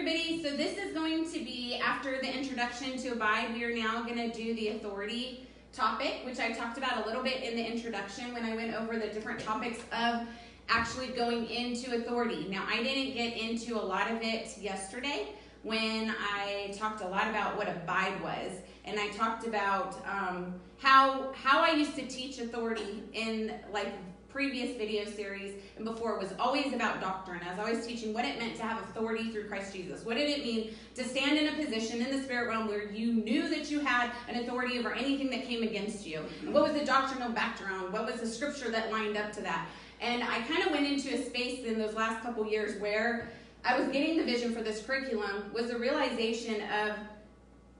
everybody. So this is going to be after the introduction to Abide. We are now going to do the authority topic, which I talked about a little bit in the introduction when I went over the different topics of actually going into authority. Now, I didn't get into a lot of it yesterday when I talked a lot about what abide was, and I talked about um, how how I used to teach authority in like previous video series and before was always about doctrine. I was always teaching what it meant to have authority through Christ Jesus. What did it mean to stand in a position in the spirit realm where you knew that you had an authority over anything that came against you? And what was the doctrinal background? What was the scripture that lined up to that? And I kind of went into a space in those last couple years where I was getting the vision for this curriculum was the realization of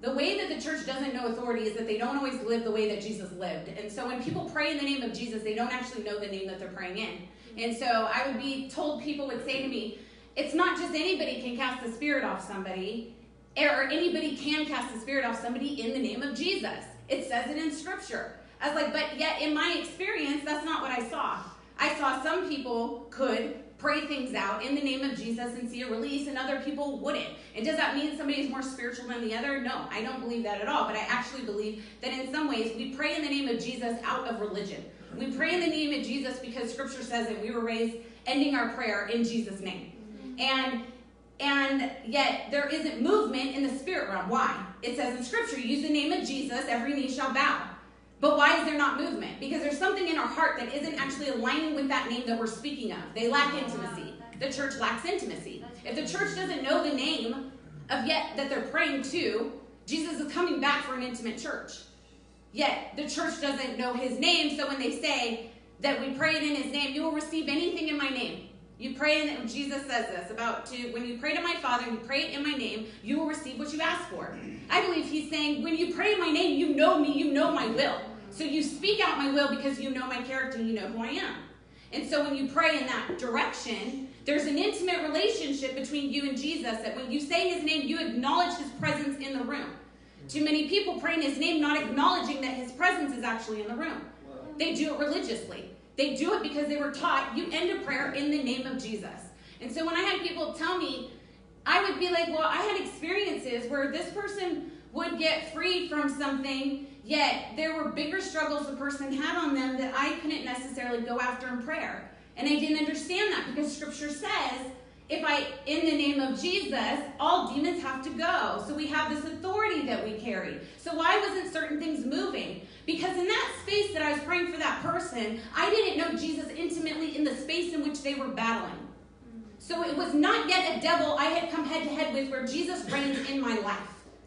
the way that the church doesn't know authority is that they don't always live the way that Jesus lived. And so when people pray in the name of Jesus, they don't actually know the name that they're praying in. Mm-hmm. And so I would be told, people would say to me, it's not just anybody can cast the spirit off somebody, or anybody can cast the spirit off somebody in the name of Jesus. It says it in scripture. I was like, but yet in my experience, that's not what I saw. I saw some people could pray things out in the name of Jesus and see a release, and other people wouldn't. And does that mean somebody is more spiritual than the other? No, I don't believe that at all. But I actually believe that in some ways we pray in the name of Jesus out of religion. We pray in the name of Jesus because Scripture says it. We were raised ending our prayer in Jesus' name. And and yet there isn't movement in the spirit realm. Why? It says in Scripture, use the name of Jesus, every knee shall bow. But why is there not movement? Because there's something in our heart that isn't actually aligning with that name that we're speaking of. They lack intimacy. The church lacks intimacy. If the church doesn't know the name of yet that they're praying to, Jesus is coming back for an intimate church. Yet the church doesn't know his name, so when they say that we prayed in his name, you will receive anything in my name. You pray in Jesus says this about to when you pray to my Father, you pray in my name, you will receive what you ask for. I believe he's saying, when you pray in my name, you know me, you know my will. So you speak out my will because you know my character you know who I am. And so when you pray in that direction, there's an intimate relationship between you and Jesus that when you say his name, you acknowledge his presence in the room. Too many people pray in his name not acknowledging that his presence is actually in the room. They do it religiously. They do it because they were taught you end a prayer in the name of Jesus. And so when I had people tell me, I would be like, well, I had experiences where this person would get free from something Yet there were bigger struggles the person had on them that I couldn't necessarily go after in prayer. And I didn't understand that because scripture says, if I, in the name of Jesus, all demons have to go. So we have this authority that we carry. So why wasn't certain things moving? Because in that space that I was praying for that person, I didn't know Jesus intimately in the space in which they were battling. So it was not yet a devil I had come head to head with where Jesus reigns in my life.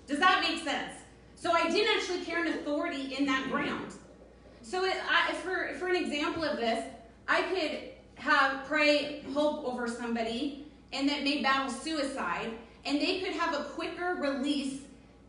Does that make sense? So I didn't actually carry an authority in that ground. So it, I, for, for an example of this, I could have pray hope over somebody and that may battle suicide, and they could have a quicker release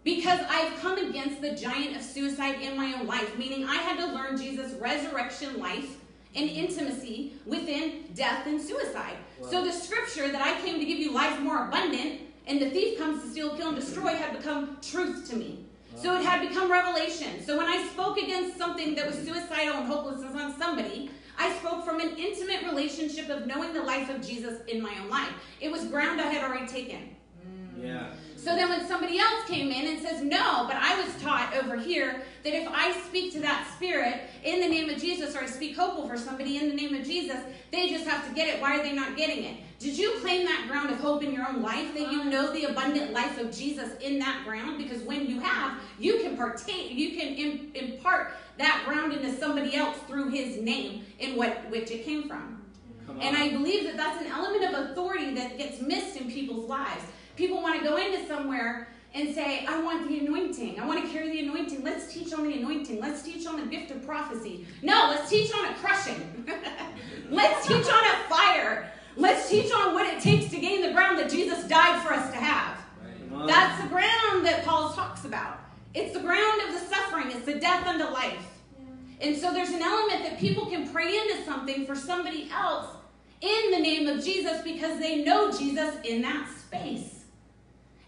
because I've come against the giant of suicide in my own life, meaning I had to learn Jesus' resurrection life and intimacy within death and suicide. Wow. So the scripture that I came to give you life more abundant and the thief comes to steal, kill, and destroy had become truth to me. So it had become revelation. So when I spoke against something that was suicidal and hopelessness on somebody, I spoke from an intimate relationship of knowing the life of Jesus in my own life. It was ground I had already taken. Yeah. So then when somebody else came in and says, No, but I was taught over here that if I speak to that spirit in the name of Jesus or I speak hopeful for somebody in the name of Jesus, they just have to get it. Why are they not getting it? Did you claim that ground of hope in your own life that you know the abundant life of Jesus in that ground? Because when you have, you can partake, you can impart that ground into somebody else through his name in what which it came from. And I believe that that's an element of authority that gets missed in people's lives. People want to go into somewhere and say, I want the anointing. I want to carry the anointing. Let's teach on the anointing. Let's teach on the gift of prophecy. No, let's teach on a crushing. let's teach on a fire. Let's teach on what it takes to gain the ground that Jesus died for us to have. That's the ground that Paul talks about. It's the ground of the suffering, it's the death unto life. And so there's an element that people can pray into something for somebody else in the name of Jesus because they know Jesus in that space.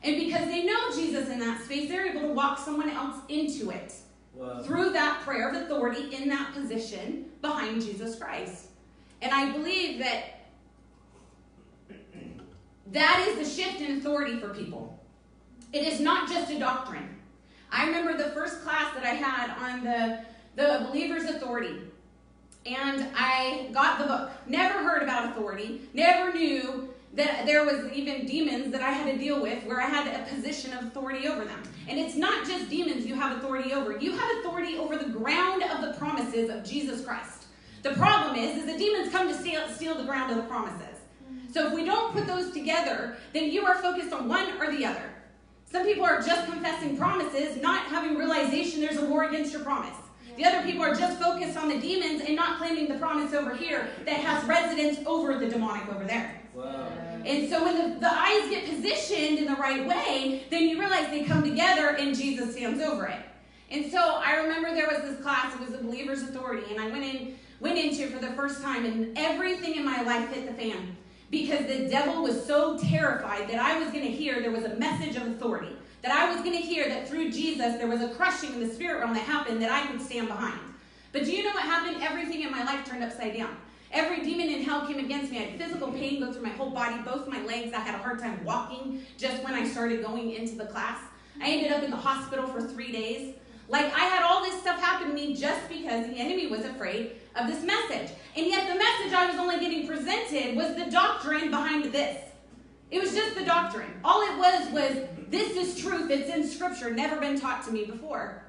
And because they know Jesus in that space, they're able to walk someone else into it wow. through that prayer of authority in that position behind Jesus Christ. And I believe that That is the shift in authority for people. It is not just a doctrine. I remember the first class that I had on the, the believer's authority. And I got the book. Never heard about authority. Never knew that there was even demons that I had to deal with where I had a position of authority over them. And it's not just demons you have authority over. You have authority over the ground of the promises of Jesus Christ. The problem is, is the demons come to steal, steal the ground of the promises. So if we don't put those together, then you are focused on one or the other. Some people are just confessing promises, not having realization there's a war against your promise. The other people are just focused on the demons and not claiming the promise over here that has residence over the demonic over there. And so when the, the eyes get positioned in the right way, then you realize they come together and Jesus stands over it. And so I remember there was this class, it was a believer's authority, and I went in, went into it for the first time, and everything in my life hit the fan because the devil was so terrified that I was going to hear there was a message of authority. That I was going to hear that through Jesus there was a crushing in the spirit realm that happened that I could stand behind. But do you know what happened? Everything in my life turned upside down. Every demon in hell came against me. I had physical pain go through my whole body, both my legs. I had a hard time walking just when I started going into the class. I ended up in the hospital for three days. Like I had all this stuff happen to me just because the enemy was afraid of this message. And yet the message I was only getting presented was the doctrine behind this. It was just the doctrine. All it was was this is truth. It's in scripture, never been taught to me before.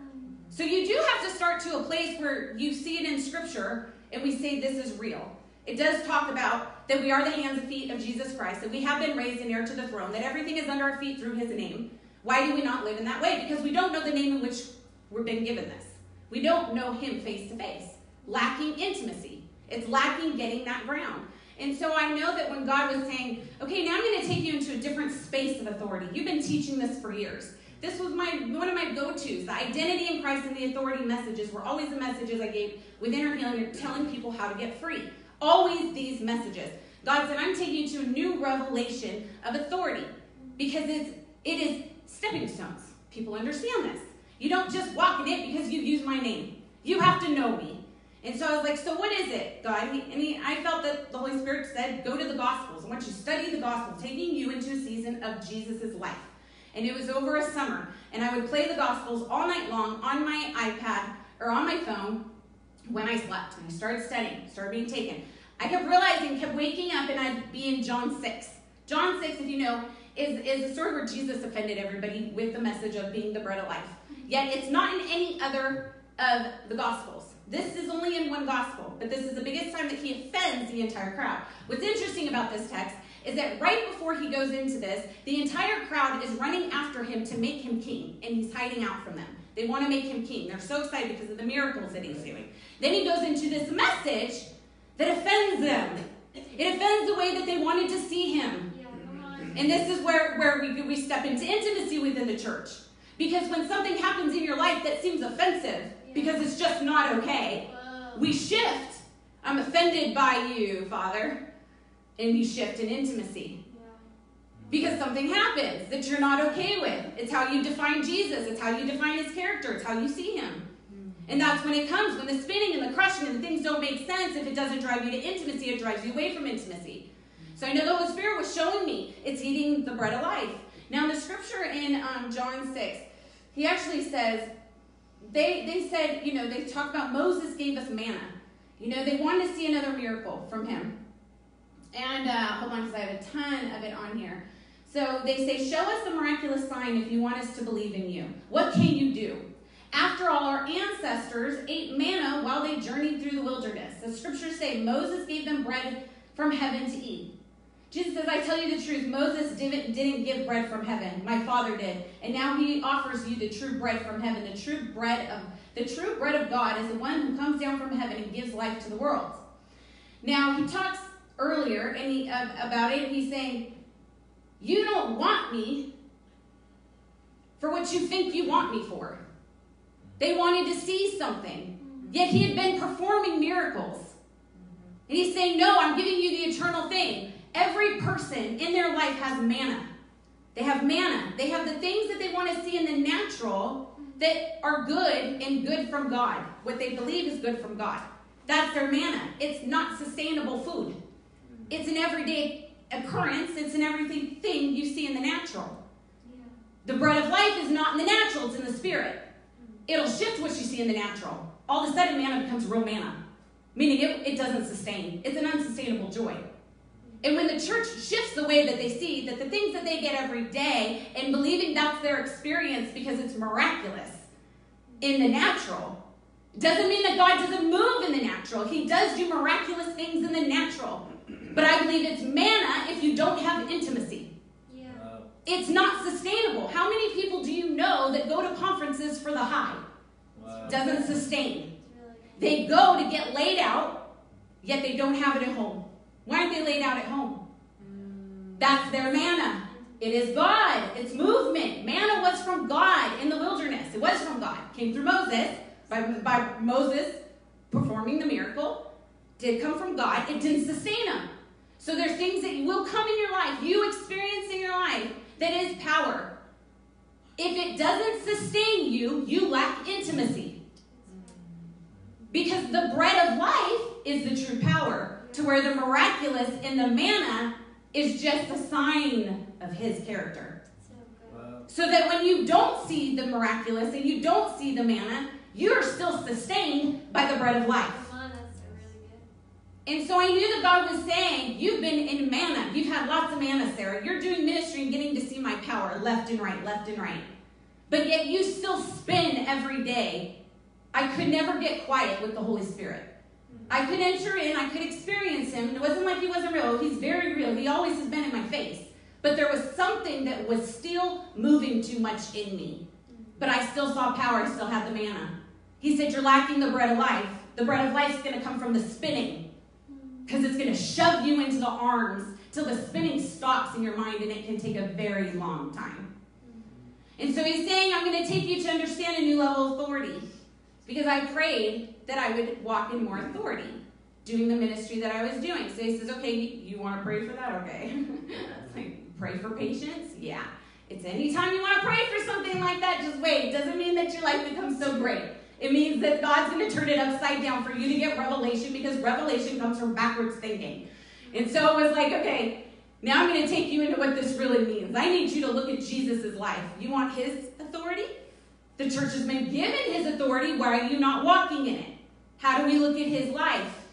So you do have to start to a place where you see it in scripture and we say this is real. It does talk about that we are the hands and feet of Jesus Christ, that we have been raised and heir to the throne, that everything is under our feet through his name. Why do we not live in that way? Because we don't know the name in which we've been given this. We don't know him face to face. Lacking intimacy. It's lacking getting that ground. And so I know that when God was saying, okay, now I'm going to take you into a different space of authority. You've been teaching this for years. This was my one of my go-tos. The identity in Christ and the authority messages were always the messages I gave with inner healing, telling people how to get free. Always these messages. God said, I'm taking you to a new revelation of authority because it's it is stepping stones. People understand this. You don't just walk in it because you use my name. You have to know me. And so I was like, so what is it, God? And, and he, I felt that the Holy Spirit said, go to the Gospels. I want you to study the Gospels, taking you into a season of Jesus' life. And it was over a summer. And I would play the Gospels all night long on my iPad or on my phone when I slept. And I started studying, started being taken. I kept realizing, kept waking up, and I'd be in John 6. John 6, if you know, is, is the story where Jesus offended everybody with the message of being the bread of life. Yet it's not in any other of the Gospels. This is only in one gospel, but this is the biggest time that he offends the entire crowd. What's interesting about this text is that right before he goes into this, the entire crowd is running after him to make him king, and he's hiding out from them. They want to make him king. They're so excited because of the miracles that he's doing. Then he goes into this message that offends them. It offends the way that they wanted to see him. And this is where, where we, we step into intimacy within the church. Because when something happens in your life that seems offensive, because it's just not okay. We shift. I'm offended by you, Father. And we shift in intimacy. Because something happens that you're not okay with. It's how you define Jesus, it's how you define his character, it's how you see him. And that's when it comes, when the spinning and the crushing and the things don't make sense, if it doesn't drive you to intimacy, it drives you away from intimacy. So I know the Holy Spirit was showing me it's eating the bread of life. Now, in the scripture in um, John 6, he actually says, they, they said, you know, they talk about Moses gave us manna. You know, they wanted to see another miracle from him. And uh, hold on, because I have a ton of it on here. So they say, Show us the miraculous sign if you want us to believe in you. What can you do? After all, our ancestors ate manna while they journeyed through the wilderness. The scriptures say Moses gave them bread from heaven to eat. Jesus says, I tell you the truth, Moses didn't, didn't give bread from heaven. My Father did. And now he offers you the true bread from heaven. The true bread of the true bread of God is the one who comes down from heaven and gives life to the world. Now he talks earlier and he, uh, about it. He's saying, You don't want me for what you think you want me for. They wanted to see something. Yet he had been performing miracles. And he's saying, No, I'm giving you the eternal thing. Every person in their life has manna. They have manna. They have the things that they want to see in the natural that are good and good from God. What they believe is good from God. That's their manna. It's not sustainable food. It's an everyday occurrence. It's an everything thing you see in the natural. The bread of life is not in the natural, it's in the spirit. It'll shift what you see in the natural. All of a sudden, manna becomes real manna, meaning it, it doesn't sustain. It's an unsustainable joy. And when the church shifts the way that they see, that the things that they get every day and believing that's their experience because it's miraculous in the natural, doesn't mean that God doesn't move in the natural. He does do miraculous things in the natural. But I believe it's manna if you don't have intimacy. Yeah. It's not sustainable. How many people do you know that go to conferences for the high? Wow. Doesn't sustain. They go to get laid out, yet they don't have it at home. Why aren't they laid out at home? Mm. That's their manna. It is God. It's movement. Manna was from God in the wilderness. It was from God. Came through Moses by, by Moses performing the miracle. Did come from God. It didn't sustain them. So there's things that will come in your life, you experience in your life, that is power. If it doesn't sustain you, you lack intimacy. Because the bread of life is the true power, to where the miraculous in the manna is just a sign of his character. So that when you don't see the miraculous and you don't see the manna, you're still sustained by the bread of life. And so I knew that God was saying, You've been in manna. You've had lots of manna, Sarah. You're doing ministry and getting to see my power left and right, left and right. But yet you still spin every day. I could never get quiet with the Holy Spirit. I could enter in, I could experience him. It wasn't like he wasn't real. He's very real. He always has been in my face. But there was something that was still moving too much in me. But I still saw power. I still had the manna. He said, You're lacking the bread of life. The bread of life is going to come from the spinning because it's going to shove you into the arms till the spinning stops in your mind and it can take a very long time. And so he's saying, I'm going to take you to understand a new level of authority because I prayed that I would walk in more authority doing the ministry that I was doing. So he says, Okay, you want to pray for that? Okay. like, pray for patience? Yeah. It's anytime you want to pray for something like that, just wait. It doesn't mean that your life becomes so great. It means that God's going to turn it upside down for you to get revelation because revelation comes from backwards thinking. And so it was like, okay, now I'm going to take you into what this really means. I need you to look at Jesus' life. You want his authority? The church has been given his authority. Why are you not walking in it? How do we look at his life?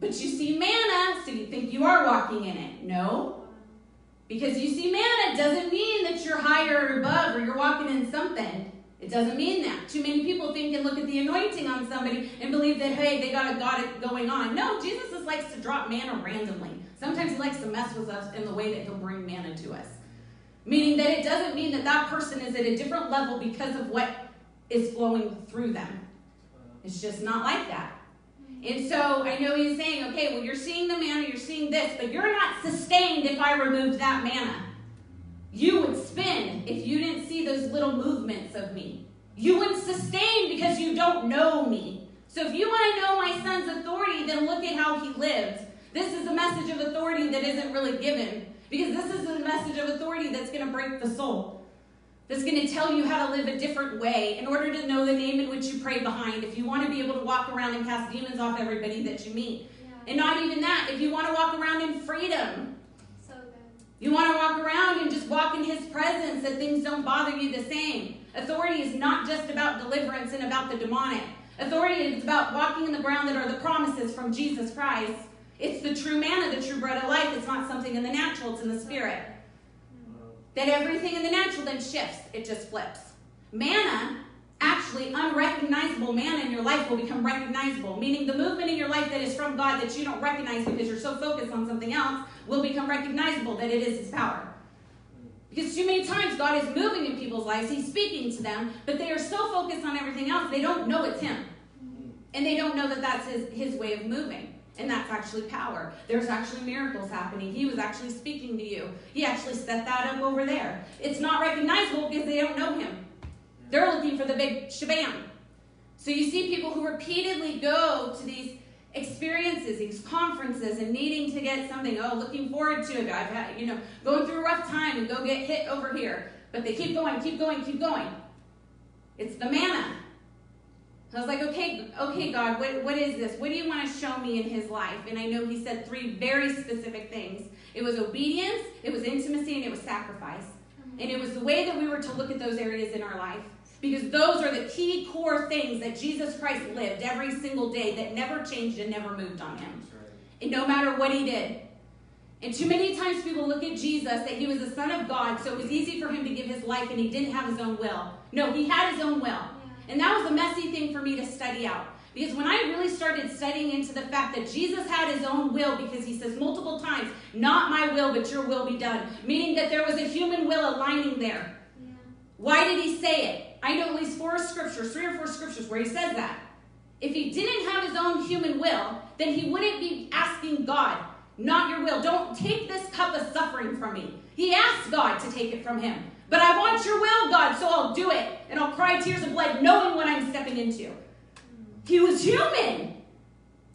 But you see manna, so you think you are walking in it. No. Because you see manna doesn't mean that you're higher or above or you're walking in something. It doesn't mean that. Too many people think and look at the anointing on somebody and believe that, hey, they got, got it going on. No, Jesus just likes to drop manna randomly. Sometimes he likes to mess with us in the way that he'll bring manna to us. Meaning that it doesn't mean that that person is at a different level because of what is flowing through them. It's just not like that. And so I know he's saying, okay, well, you're seeing the manna, you're seeing this, but you're not sustained if I removed that manna. You would spin if you didn't see those little movements of me. You wouldn't sustain because you don't know me. So if you want to know my son's authority, then look at how he lived. This is a message of authority that isn't really given because this is a message of authority that's going to break the soul. That's going to tell you how to live a different way in order to know the name in which you pray behind. If you want to be able to walk around and cast demons off everybody that you meet. Yeah. And not even that, if you want to walk around in freedom you want to walk around and just walk in His presence that things don't bother you the same. Authority is not just about deliverance and about the demonic. Authority is about walking in the ground that are the promises from Jesus Christ. It's the true manna, the true bread of life. It's not something in the natural, it's in the spirit. That everything in the natural then shifts, it just flips. Manna actually unrecognizable manna in your life will become recognizable, meaning the movement in your life that is from God that you don't recognize because you're so focused on something else will become recognizable that it is His power. Because too many times God is moving in people's lives, He's speaking to them, but they are so focused on everything else, they don't know it's Him. And they don't know that that's His, his way of moving. And that's actually power. There's actually miracles happening. He was actually speaking to you. He actually set that up over there. It's not recognizable because they don't know him. They're looking for the big shabam. So you see people who repeatedly go to these experiences, these conferences, and needing to get something. Oh, looking forward to it. I've had, you know, going through a rough time and go get hit over here. But they keep going, keep going, keep going. It's the manna. I was like, okay, okay, God, what, what is this? What do you want to show me in his life? And I know he said three very specific things. It was obedience, it was intimacy, and it was sacrifice. And it was the way that we were to look at those areas in our life. Because those are the key core things that Jesus Christ lived every single day that never changed and never moved on him. And no matter what he did. And too many times people look at Jesus that he was the Son of God, so it was easy for him to give his life and he didn't have his own will. No, he had his own will. And that was a messy thing for me to study out. Because when I really started studying into the fact that Jesus had his own will, because he says multiple times, not my will, but your will be done, meaning that there was a human will aligning there. Yeah. Why did he say it? I know at least four scriptures, three or four scriptures where he says that. If he didn't have his own human will, then he wouldn't be asking God, not your will. Don't take this cup of suffering from me. He asked God to take it from him. But I want your will, God, so I'll do it. And I'll cry tears of blood knowing what I'm stepping into. He was human.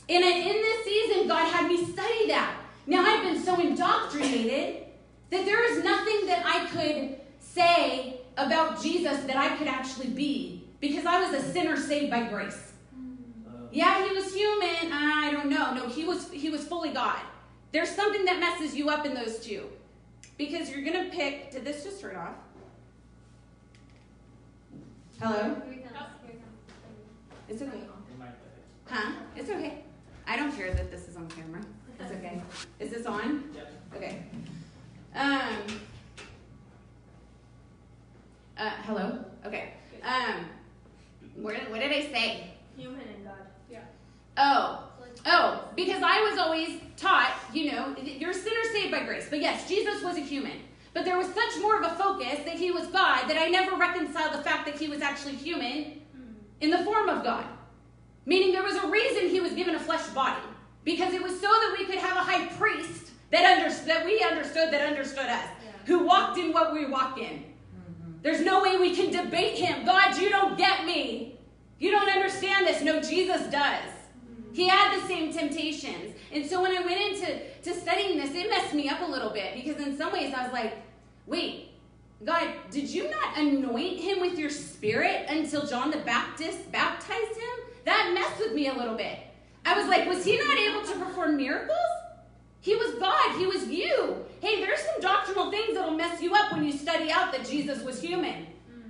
And in this season, God had me study that. Now, I've been so indoctrinated that there is nothing that I could say about Jesus that I could actually be because I was a sinner saved by grace. Yeah, he was human. I don't know. No, he was he was fully God. There's something that messes you up in those two. Because you're going to pick Did this just turn off? Hello? It's okay. Huh? It's okay. I don't care that this is on camera. It's okay. Is this on? Yep. Okay. Um. Uh, hello. Okay. Um. Where, what did I say? Human and God. Yeah. Oh. Oh, because I was always taught, you know, you're a sinner saved by grace. But yes, Jesus was a human. But there was such more of a focus that he was God that I never reconciled the fact that he was actually human in the form of God. Meaning there was a reason he was given a flesh body. Because it was so that we could have a high priest that, under, that we understood that understood us, yeah. who walked in what we walk in. There's no way we can debate him. God, you don't get me. You don't understand this. No, Jesus does. He had the same temptations. And so when I went into to studying this, it messed me up a little bit because in some ways I was like, wait, God, did you not anoint him with your spirit until John the Baptist baptized him? That messed with me a little bit. I was like, was he not able to perform miracles? He was God. He was you. Hey, there's some doctrinal things that'll mess you up when you study out that Jesus was human.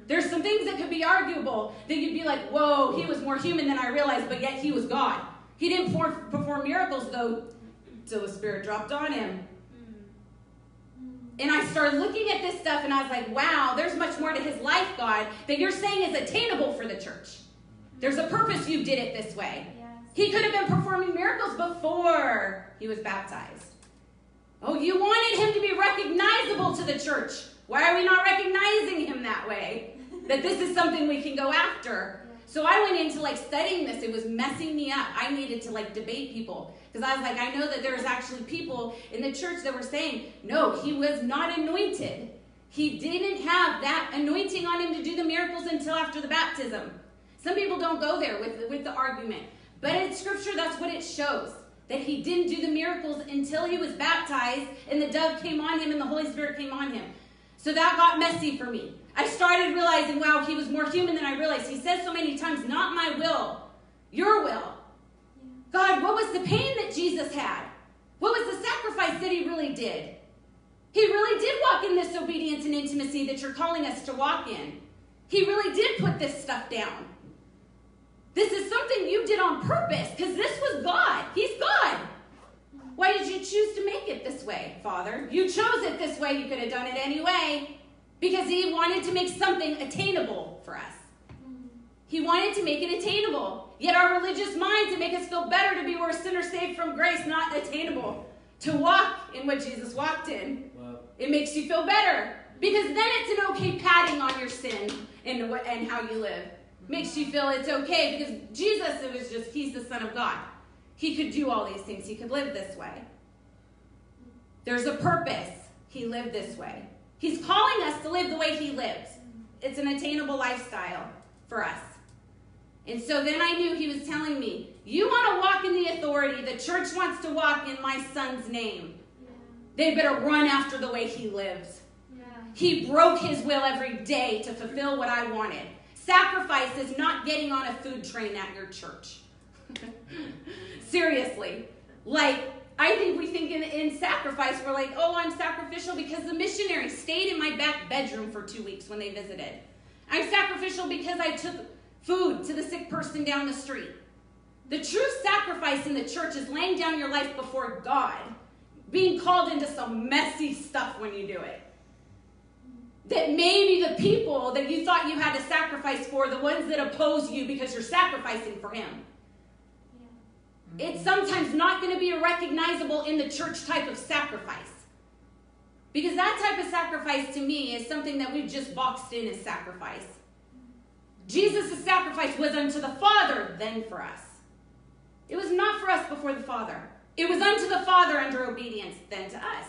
There's some things that could be arguable that you'd be like, whoa, he was more human than I realized, but yet he was God. He didn't perform miracles, though, till the Spirit dropped on him. And I started looking at this stuff and I was like, wow, there's much more to his life, God, that you're saying is attainable for the church. There's a purpose you did it this way. He could have been performing miracles before he was baptized. Oh, you wanted him to be recognizable to the church. Why are we not recognizing him that way? that this is something we can go after. So I went into like studying this. It was messing me up. I needed to like debate people because I was like, I know that there's actually people in the church that were saying, no, he was not anointed. He didn't have that anointing on him to do the miracles until after the baptism. Some people don't go there with, with the argument. But in scripture, that's what it shows. That he didn't do the miracles until he was baptized and the dove came on him and the Holy Spirit came on him. So that got messy for me. I started realizing, wow, he was more human than I realized. He said so many times, not my will, your will. God, what was the pain that Jesus had? What was the sacrifice that he really did? He really did walk in this obedience and intimacy that you're calling us to walk in. He really did put this stuff down. This is something you did on purpose because this was God. He's God. Why did you choose to make it this way, Father? You chose it this way. You could have done it anyway because He wanted to make something attainable for us. He wanted to make it attainable. Yet our religious minds make us feel better to be where sinners saved from grace, not attainable. To walk in what Jesus walked in. Wow. It makes you feel better. Because then it's an okay padding on your sin and, and how you live makes you feel it's okay because Jesus, it was just, he's the Son of God. He could do all these things, he could live this way. There's a purpose. He lived this way. He's calling us to live the way he lives. It's an attainable lifestyle for us. And so then I knew he was telling me, You want to walk in the authority. The church wants to walk in my son's name. Yeah. They better run after the way he lives. Yeah. He broke his will every day to fulfill what I wanted. Sacrifice is not getting on a food train at your church. Seriously. Like, I think we think in, in sacrifice, we're like, oh, I'm sacrificial because the missionary stayed in my back bedroom for two weeks when they visited. I'm sacrificial because I took food to the sick person down the street. The true sacrifice in the church is laying down your life before God, being called into some messy stuff when you do it. That maybe the people that you thought you had to sacrifice for, the ones that oppose you because you're sacrificing for Him it's sometimes not going to be a recognizable in the church type of sacrifice. Because that type of sacrifice to me is something that we've just boxed in as sacrifice. Jesus' sacrifice was unto the Father, then for us. It was not for us before the Father. It was unto the Father under obedience, then to us.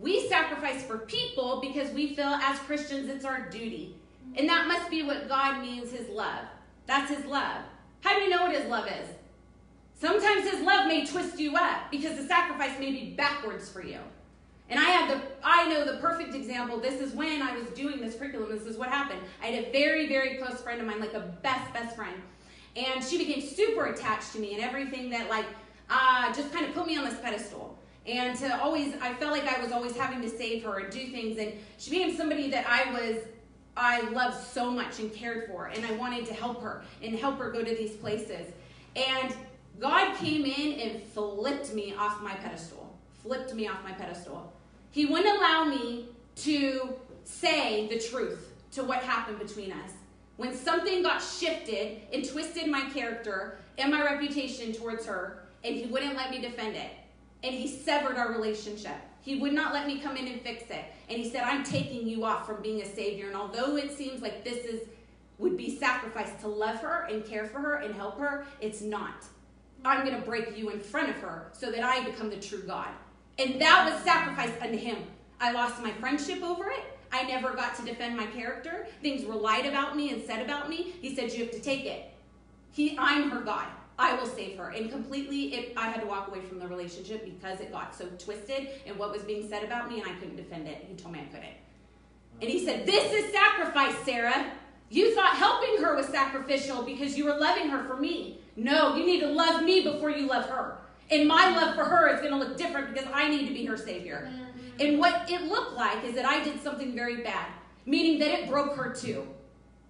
We sacrifice for people because we feel as Christians it's our duty. And that must be what God means his love. That's his love. How do you know what his love is? Sometimes his love may twist you up because the sacrifice may be backwards for you. And I had the I know the perfect example. This is when I was doing this curriculum. This is what happened. I had a very, very close friend of mine, like a best, best friend. And she became super attached to me and everything that like uh, just kind of put me on this pedestal. And to always I felt like I was always having to save her and do things. And she became somebody that I was I loved so much and cared for. And I wanted to help her and help her go to these places. And God came in and flipped me off my pedestal. Flipped me off my pedestal. He wouldn't allow me to say the truth to what happened between us. When something got shifted and twisted my character and my reputation towards her, and he wouldn't let me defend it. And he severed our relationship. He would not let me come in and fix it. And he said, I'm taking you off from being a savior. And although it seems like this is would be sacrifice to love her and care for her and help her, it's not. I'm to break you in front of her so that I become the true God. And that was sacrifice unto him. I lost my friendship over it. I never got to defend my character. Things were lied about me and said about me. He said, You have to take it. He, I'm her God. I will save her. And completely, it, I had to walk away from the relationship because it got so twisted and what was being said about me, and I couldn't defend it. He told me I couldn't. And he said, This is sacrifice, Sarah. You thought helping her was sacrificial because you were loving her for me. No, you need to love me before you love her. And my love for her is going to look different because I need to be her savior. Mm-hmm. And what it looked like is that I did something very bad, meaning that it broke her too.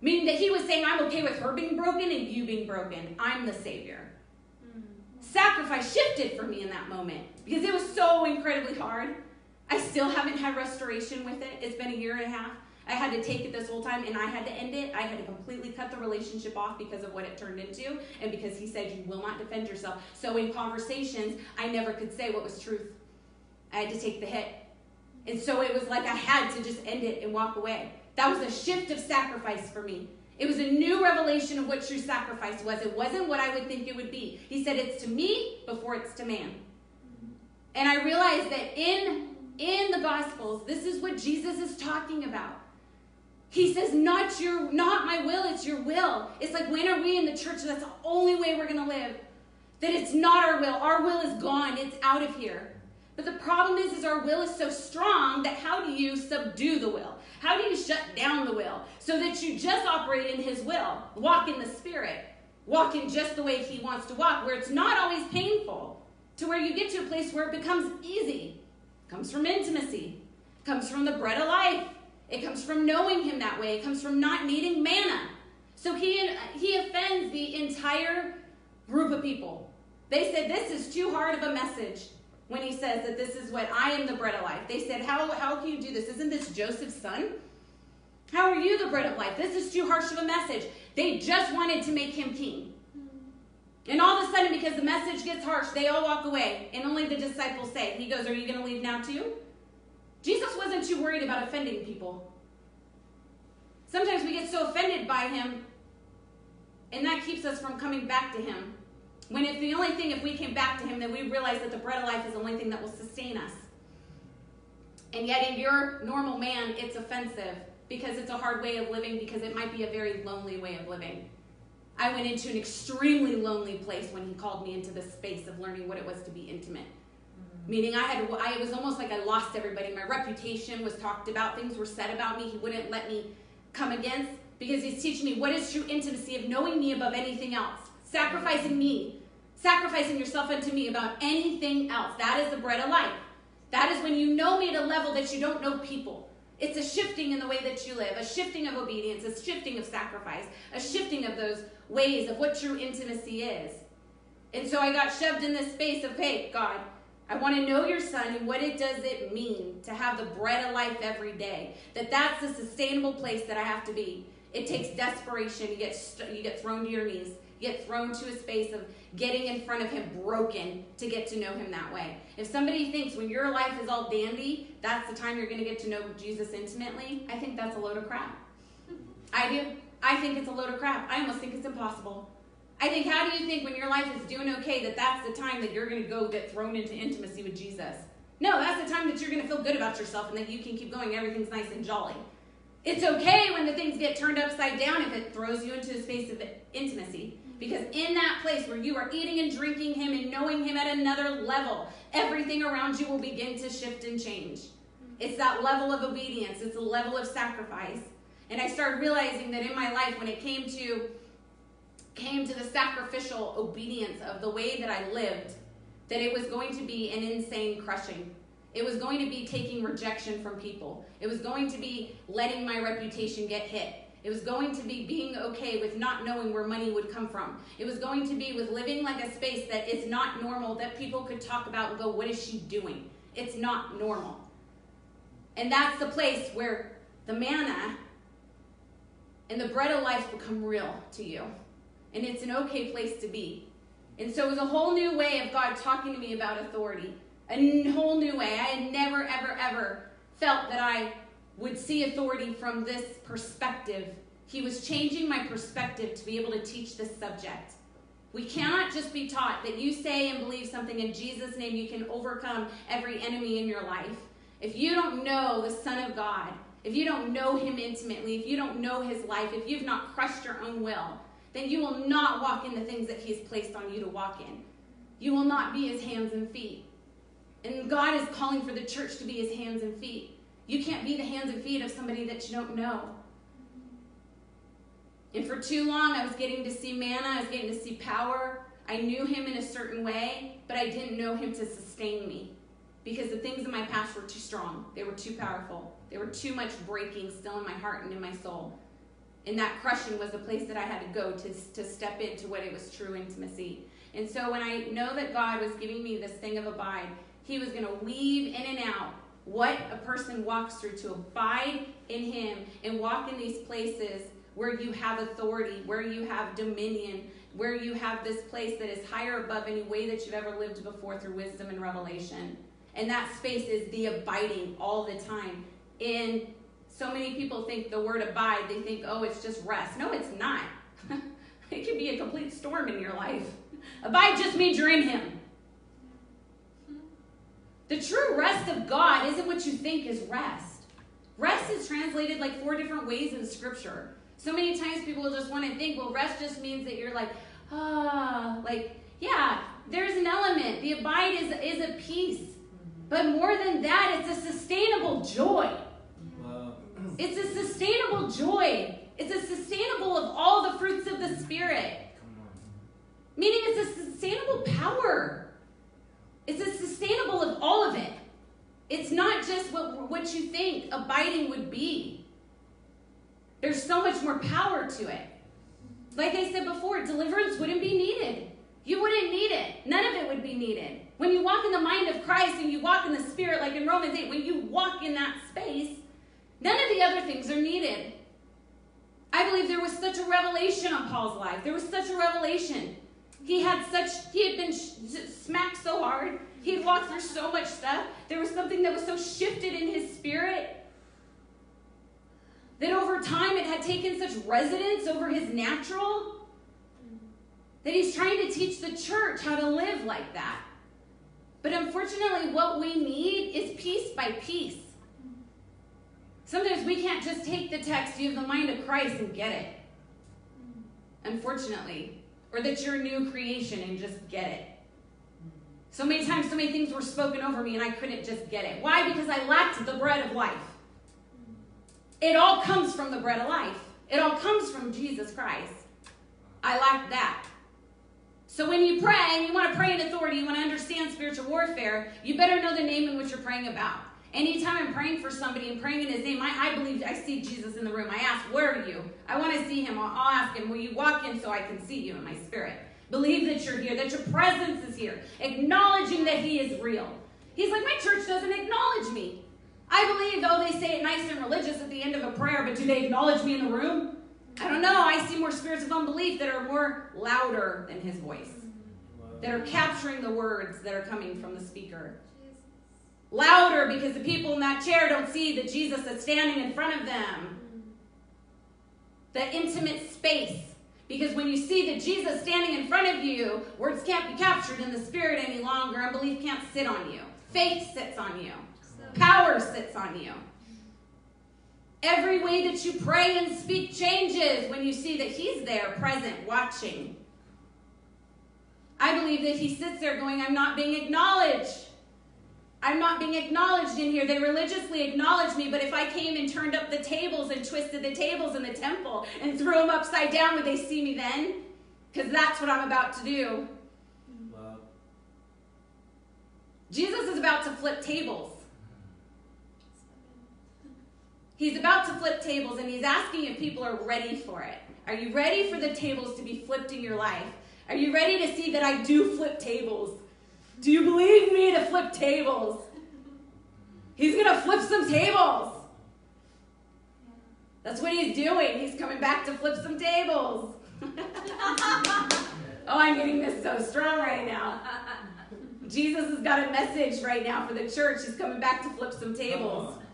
Meaning that he was saying, I'm okay with her being broken and you being broken. I'm the savior. Sacrifice shifted for me in that moment because it was so incredibly hard. I still haven't had restoration with it. It's been a year and a half. I had to take it this whole time and I had to end it. I had to completely cut the relationship off because of what it turned into and because he said you will not defend yourself. So in conversations, I never could say what was truth. I had to take the hit. And so it was like I had to just end it and walk away. That was a shift of sacrifice for me. It was a new revelation of what true sacrifice was. It wasn't what I would think it would be. He said it's to me before it's to man. And I realized that in in the gospels, this is what Jesus is talking about. He says, not your, not my will, it's your will. It's like when are we in the church? That's the only way we're gonna live. That it's not our will. Our will is gone. It's out of here. But the problem is, is our will is so strong that how do you subdue the will? How do you shut down the will so that you just operate in His will, walk in the Spirit, walk in just the way He wants to walk, where it's not always painful, to where you get to a place where it becomes easy. It comes from intimacy, it comes from the bread of life, it comes from knowing him that way. It comes from not needing manna. So he, he offends the entire group of people. They said, This is too hard of a message when he says that this is what I am the bread of life. They said, How, how can you do this? Isn't this Joseph's son? How are you the bread of life? This is too harsh of a message. They just wanted to make him king. And all of a sudden, because the message gets harsh, they all walk away. And only the disciples say, He goes, Are you going to leave now too? Jesus wasn't too worried about offending people. Sometimes we get so offended by him, and that keeps us from coming back to him. When if the only thing, if we came back to him, then we realize that the bread of life is the only thing that will sustain us. And yet, in your normal man, it's offensive because it's a hard way of living, because it might be a very lonely way of living. I went into an extremely lonely place when he called me into this space of learning what it was to be intimate. Mm-hmm. Meaning I had, I it was almost like I lost everybody. My reputation was talked about. Things were said about me. He wouldn't let me come against because he's teaching me what is true intimacy of knowing me above anything else, sacrificing me, sacrificing yourself unto me about anything else. That is the bread of life. That is when you know me at a level that you don't know people. It's a shifting in the way that you live, a shifting of obedience, a shifting of sacrifice, a shifting of those ways of what true intimacy is. And so I got shoved in this space of, hey, God, I want to know your son and what it does it mean to have the bread of life every day. That that's the sustainable place that I have to be. It takes desperation. You get st- you get thrown to your knees. Get thrown to a space of getting in front of him broken to get to know him that way. If somebody thinks when your life is all dandy, that's the time you're going to get to know Jesus intimately, I think that's a load of crap. I do. I think it's a load of crap. I almost think it's impossible. I think, how do you think when your life is doing okay that that's the time that you're going to go get thrown into intimacy with Jesus? No, that's the time that you're going to feel good about yourself and that you can keep going. Everything's nice and jolly. It's okay when the things get turned upside down if it throws you into a space of intimacy. Because in that place where you are eating and drinking Him and knowing Him at another level, everything around you will begin to shift and change. It's that level of obedience, it's a level of sacrifice. And I started realizing that in my life, when it came to came to the sacrificial obedience of the way that I lived, that it was going to be an insane crushing. It was going to be taking rejection from people. It was going to be letting my reputation get hit. It was going to be being okay with not knowing where money would come from. It was going to be with living like a space that is not normal, that people could talk about and go, What is she doing? It's not normal. And that's the place where the manna and the bread of life become real to you and it's an okay place to be. And so it was a whole new way of God talking to me about authority. A whole new way. I had never, ever, ever felt that I would see authority from this perspective. He was changing my perspective to be able to teach this subject. We cannot just be taught that you say and believe something in Jesus' name, you can overcome every enemy in your life. If you don't know the Son of God, if you don't know Him intimately, if you don't know His life, if you've not crushed your own will, then you will not walk in the things that He has placed on you to walk in. You will not be His hands and feet. And God is calling for the church to be His hands and feet. You can't be the hands and feet of somebody that you don't know. And for too long, I was getting to see manna, I was getting to see power. I knew Him in a certain way, but I didn't know Him to sustain me because the things in my past were too strong. They were too powerful. There were too much breaking still in my heart and in my soul. And that crushing was the place that I had to go to, to step into what it was true intimacy. And so when I know that God was giving me this thing of abide, He was going to weave in and out what a person walks through to abide in Him and walk in these places where you have authority, where you have dominion, where you have this place that is higher above any way that you've ever lived before through wisdom and revelation. And that space is the abiding all the time in so many people think the word abide, they think, oh, it's just rest. No, it's not. it can be a complete storm in your life. Abide just means you're in Him. The true rest of God isn't what you think is rest. Rest is translated like four different ways in Scripture. So many times people just want to think, well, rest just means that you're like, ah, oh, like, yeah, there's an element. The abide is, is a peace. But more than that, it's a sustainable joy. It's a sustainable joy. It's a sustainable of all the fruits of the Spirit. Meaning it's a sustainable power. It's a sustainable of all of it. It's not just what, what you think abiding would be. There's so much more power to it. Like I said before, deliverance wouldn't be needed. You wouldn't need it. None of it would be needed. When you walk in the mind of Christ and you walk in the Spirit, like in Romans 8, when you walk in that space, None of the other things are needed. I believe there was such a revelation on Paul's life. There was such a revelation. He had such, he had been smacked so hard. He had walked through so much stuff. There was something that was so shifted in his spirit that over time it had taken such residence over his natural that he's trying to teach the church how to live like that. But unfortunately, what we need is piece by piece. Sometimes we can't just take the text, you have the mind of Christ, and get it. Unfortunately. Or that you're a new creation and just get it. So many times, so many things were spoken over me, and I couldn't just get it. Why? Because I lacked the bread of life. It all comes from the bread of life, it all comes from Jesus Christ. I lacked that. So when you pray and you want to pray in authority, you want to understand spiritual warfare, you better know the name in which you're praying about. Anytime I'm praying for somebody and praying in his name, I, I believe I see Jesus in the room. I ask, Where are you? I want to see him. I'll, I'll ask him, Will you walk in so I can see you in my spirit? Believe that you're here, that your presence is here, acknowledging that he is real. He's like, My church doesn't acknowledge me. I believe, though they say it nice and religious at the end of a prayer, but do they acknowledge me in the room? I don't know. I see more spirits of unbelief that are more louder than his voice, that are capturing the words that are coming from the speaker. Louder because the people in that chair don't see the Jesus that's standing in front of them. The intimate space. Because when you see the Jesus standing in front of you, words can't be captured in the spirit any longer. Unbelief can't sit on you. Faith sits on you. Power sits on you. Every way that you pray and speak changes when you see that He's there, present, watching. I believe that He sits there going, I'm not being acknowledged. I'm not being acknowledged in here. They religiously acknowledge me, but if I came and turned up the tables and twisted the tables in the temple and threw them upside down, would they see me then? Because that's what I'm about to do. Jesus is about to flip tables. He's about to flip tables and he's asking if people are ready for it. Are you ready for the tables to be flipped in your life? Are you ready to see that I do flip tables? Do you believe me to flip tables? He's going to flip some tables. That's what he's doing. He's coming back to flip some tables. oh, I'm getting this so strong right now. Jesus has got a message right now for the church. He's coming back to flip some tables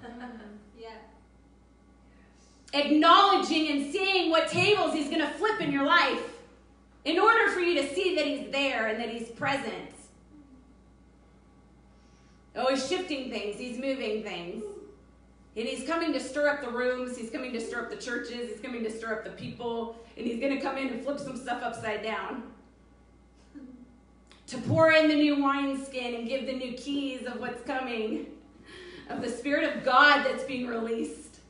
acknowledging and seeing what tables he's going to flip in your life in order for you to see that he's there and that he's present. Oh, he's shifting things, he's moving things. And he's coming to stir up the rooms, he's coming to stir up the churches, he's coming to stir up the people, and he's going to come in and flip some stuff upside down. To pour in the new wineskin and give the new keys of what's coming, of the Spirit of God that's being released.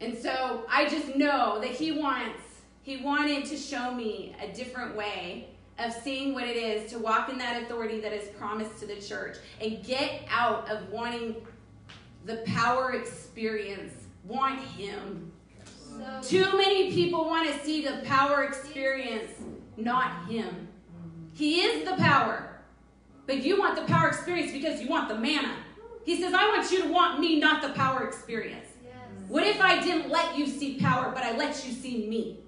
And so I just know that he wants, he wanted to show me a different way of seeing what it is to walk in that authority that is promised to the church and get out of wanting the power experience. Want him. So Too many people want to see the power experience, not him. He is the power. But you want the power experience because you want the manna. He says, I want you to want me, not the power experience. What if I didn't let you see power, but I let you see me?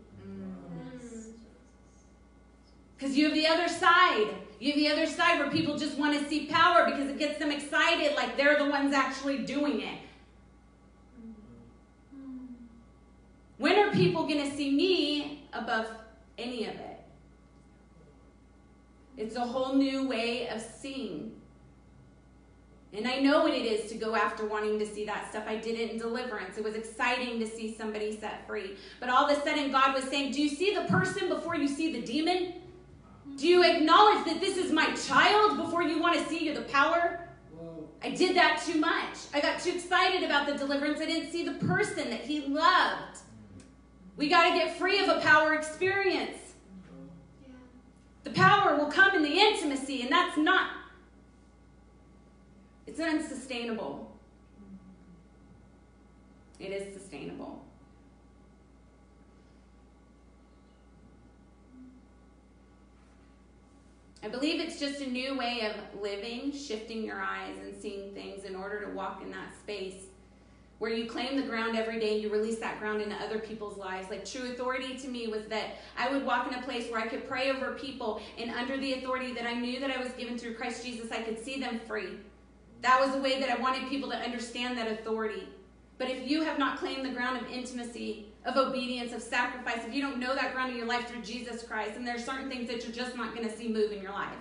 Because you have the other side. You have the other side where people just want to see power because it gets them excited, like they're the ones actually doing it. When are people going to see me above any of it? It's a whole new way of seeing. And I know what it is to go after wanting to see that stuff. I did it in deliverance. It was exciting to see somebody set free. But all of a sudden, God was saying, Do you see the person before you see the demon? Do you acknowledge that this is my child before you want to see the power? I did that too much. I got too excited about the deliverance. I didn't see the person that He loved. We got to get free of a power experience. The power will come in the intimacy, and that's not it's not unsustainable. It is sustainable. I believe it's just a new way of living, shifting your eyes and seeing things in order to walk in that space where you claim the ground every day, you release that ground into other people's lives. Like true authority to me was that I would walk in a place where I could pray over people, and under the authority that I knew that I was given through Christ Jesus, I could see them free. That was the way that I wanted people to understand that authority. But if you have not claimed the ground of intimacy, of obedience, of sacrifice, if you don't know that ground in your life through Jesus Christ, and there's certain things that you're just not going to see move in your life.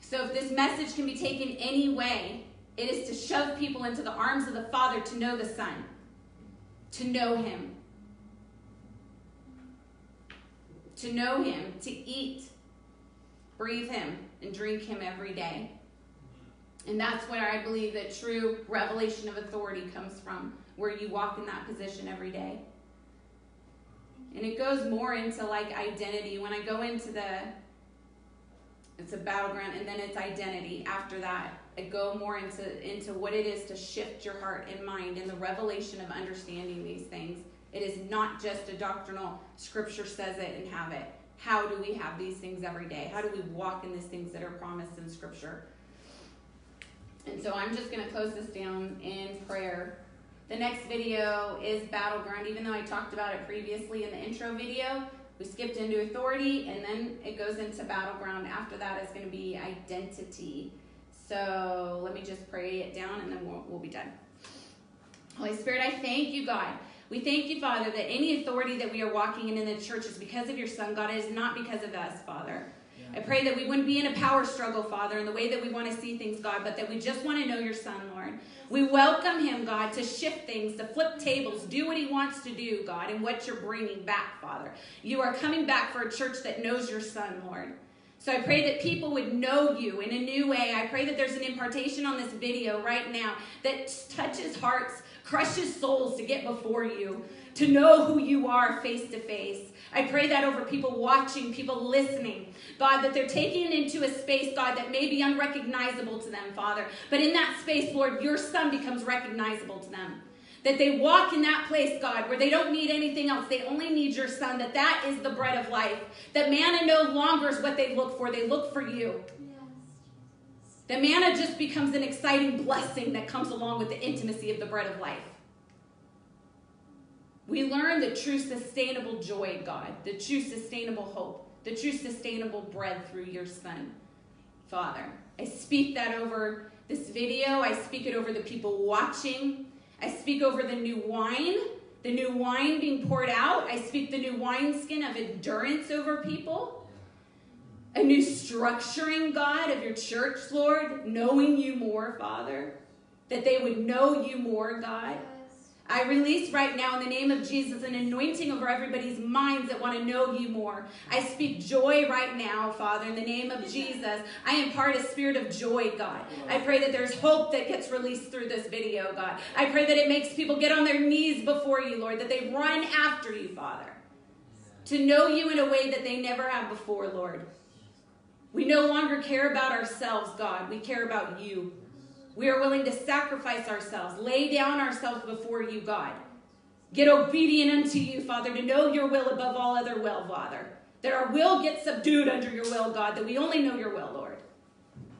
So if this message can be taken any way, it is to shove people into the arms of the Father to know the Son, to know Him, to know Him, to eat, breathe Him, and drink Him every day. And that's where I believe that true revelation of authority comes from, where you walk in that position every day. And it goes more into like identity. When I go into the, it's a battleground, and then it's identity. After that, I go more into into what it is to shift your heart and mind and the revelation of understanding these things. It is not just a doctrinal scripture says it and have it. How do we have these things every day? How do we walk in these things that are promised in scripture? And so I'm just going to close this down in prayer. The next video is Battleground. Even though I talked about it previously in the intro video, we skipped into authority and then it goes into Battleground. After that is going to be identity. So let me just pray it down and then we'll, we'll be done. Holy Spirit, I thank you, God. We thank you, Father, that any authority that we are walking in in the church is because of your Son, God. It is not because of us, Father. I pray that we wouldn't be in a power struggle, Father, in the way that we want to see things, God, but that we just want to know your Son, Lord. We welcome him, God, to shift things, to flip tables, do what he wants to do, God, and what you're bringing back, Father. You are coming back for a church that knows your Son, Lord. So I pray that people would know you in a new way. I pray that there's an impartation on this video right now that touches hearts, crushes souls to get before you, to know who you are face to face. I pray that over people watching, people listening. God, that they're taken into a space, God, that may be unrecognizable to them, Father. But in that space, Lord, your Son becomes recognizable to them. That they walk in that place, God, where they don't need anything else. They only need your Son. That that is the bread of life. That manna no longer is what they look for. They look for you. That manna just becomes an exciting blessing that comes along with the intimacy of the bread of life. We learn the true sustainable joy, God, the true sustainable hope, the true sustainable bread through your Son, Father. I speak that over this video. I speak it over the people watching. I speak over the new wine, the new wine being poured out. I speak the new wineskin of endurance over people. A new structuring, God, of your church, Lord, knowing you more, Father. That they would know you more, God. I release right now in the name of Jesus an anointing over everybody's minds that want to know you more. I speak joy right now, Father, in the name of Jesus. I impart a spirit of joy, God. I pray that there's hope that gets released through this video, God. I pray that it makes people get on their knees before you, Lord, that they run after you, Father, to know you in a way that they never have before, Lord. We no longer care about ourselves, God. We care about you. We are willing to sacrifice ourselves, lay down ourselves before you, God. Get obedient unto you, Father, to know your will above all other will, Father. That our will gets subdued under your will, God, that we only know your will, Lord.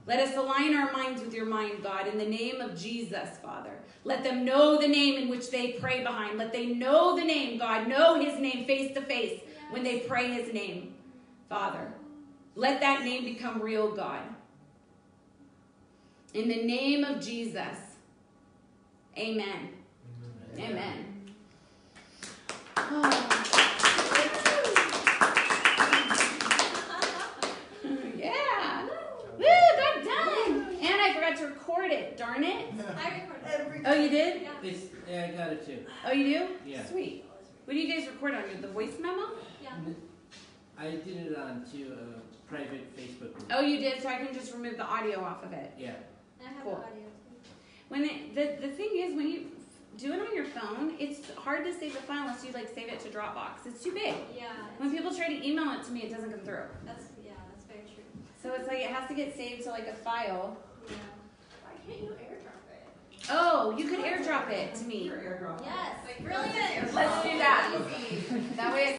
Let us align our minds with your mind, God, in the name of Jesus, Father. Let them know the name in which they pray behind. Let they know the name, God, know his name face to face when they pray his name, Father. Let that name become real, God. In the name of Jesus. Amen. Amen. Amen. Oh. yeah. Woo, got done. And I forgot to record it. Darn it. I recorded. Everything. Oh, you did? Yeah. It's, yeah, I got it too. Oh, you do? Yeah. Sweet. What do you guys record on? The voice memo? Yeah. I did it on to a private Facebook group. Oh, you did, so I can just remove the audio off of it. Yeah. I have Cool. the audio too. When it, the the thing is, when you do it on your phone, it's hard to save the file unless you like save it to Dropbox. It's too big. Yeah. When people try to email it to me, it doesn't come through. That's yeah. That's very true. So it's like it has to get saved to like a file. Yeah. Why can't you airdrop it? Oh, you could airdrop it to me. Yes. Like, brilliant. Let's do that. That way.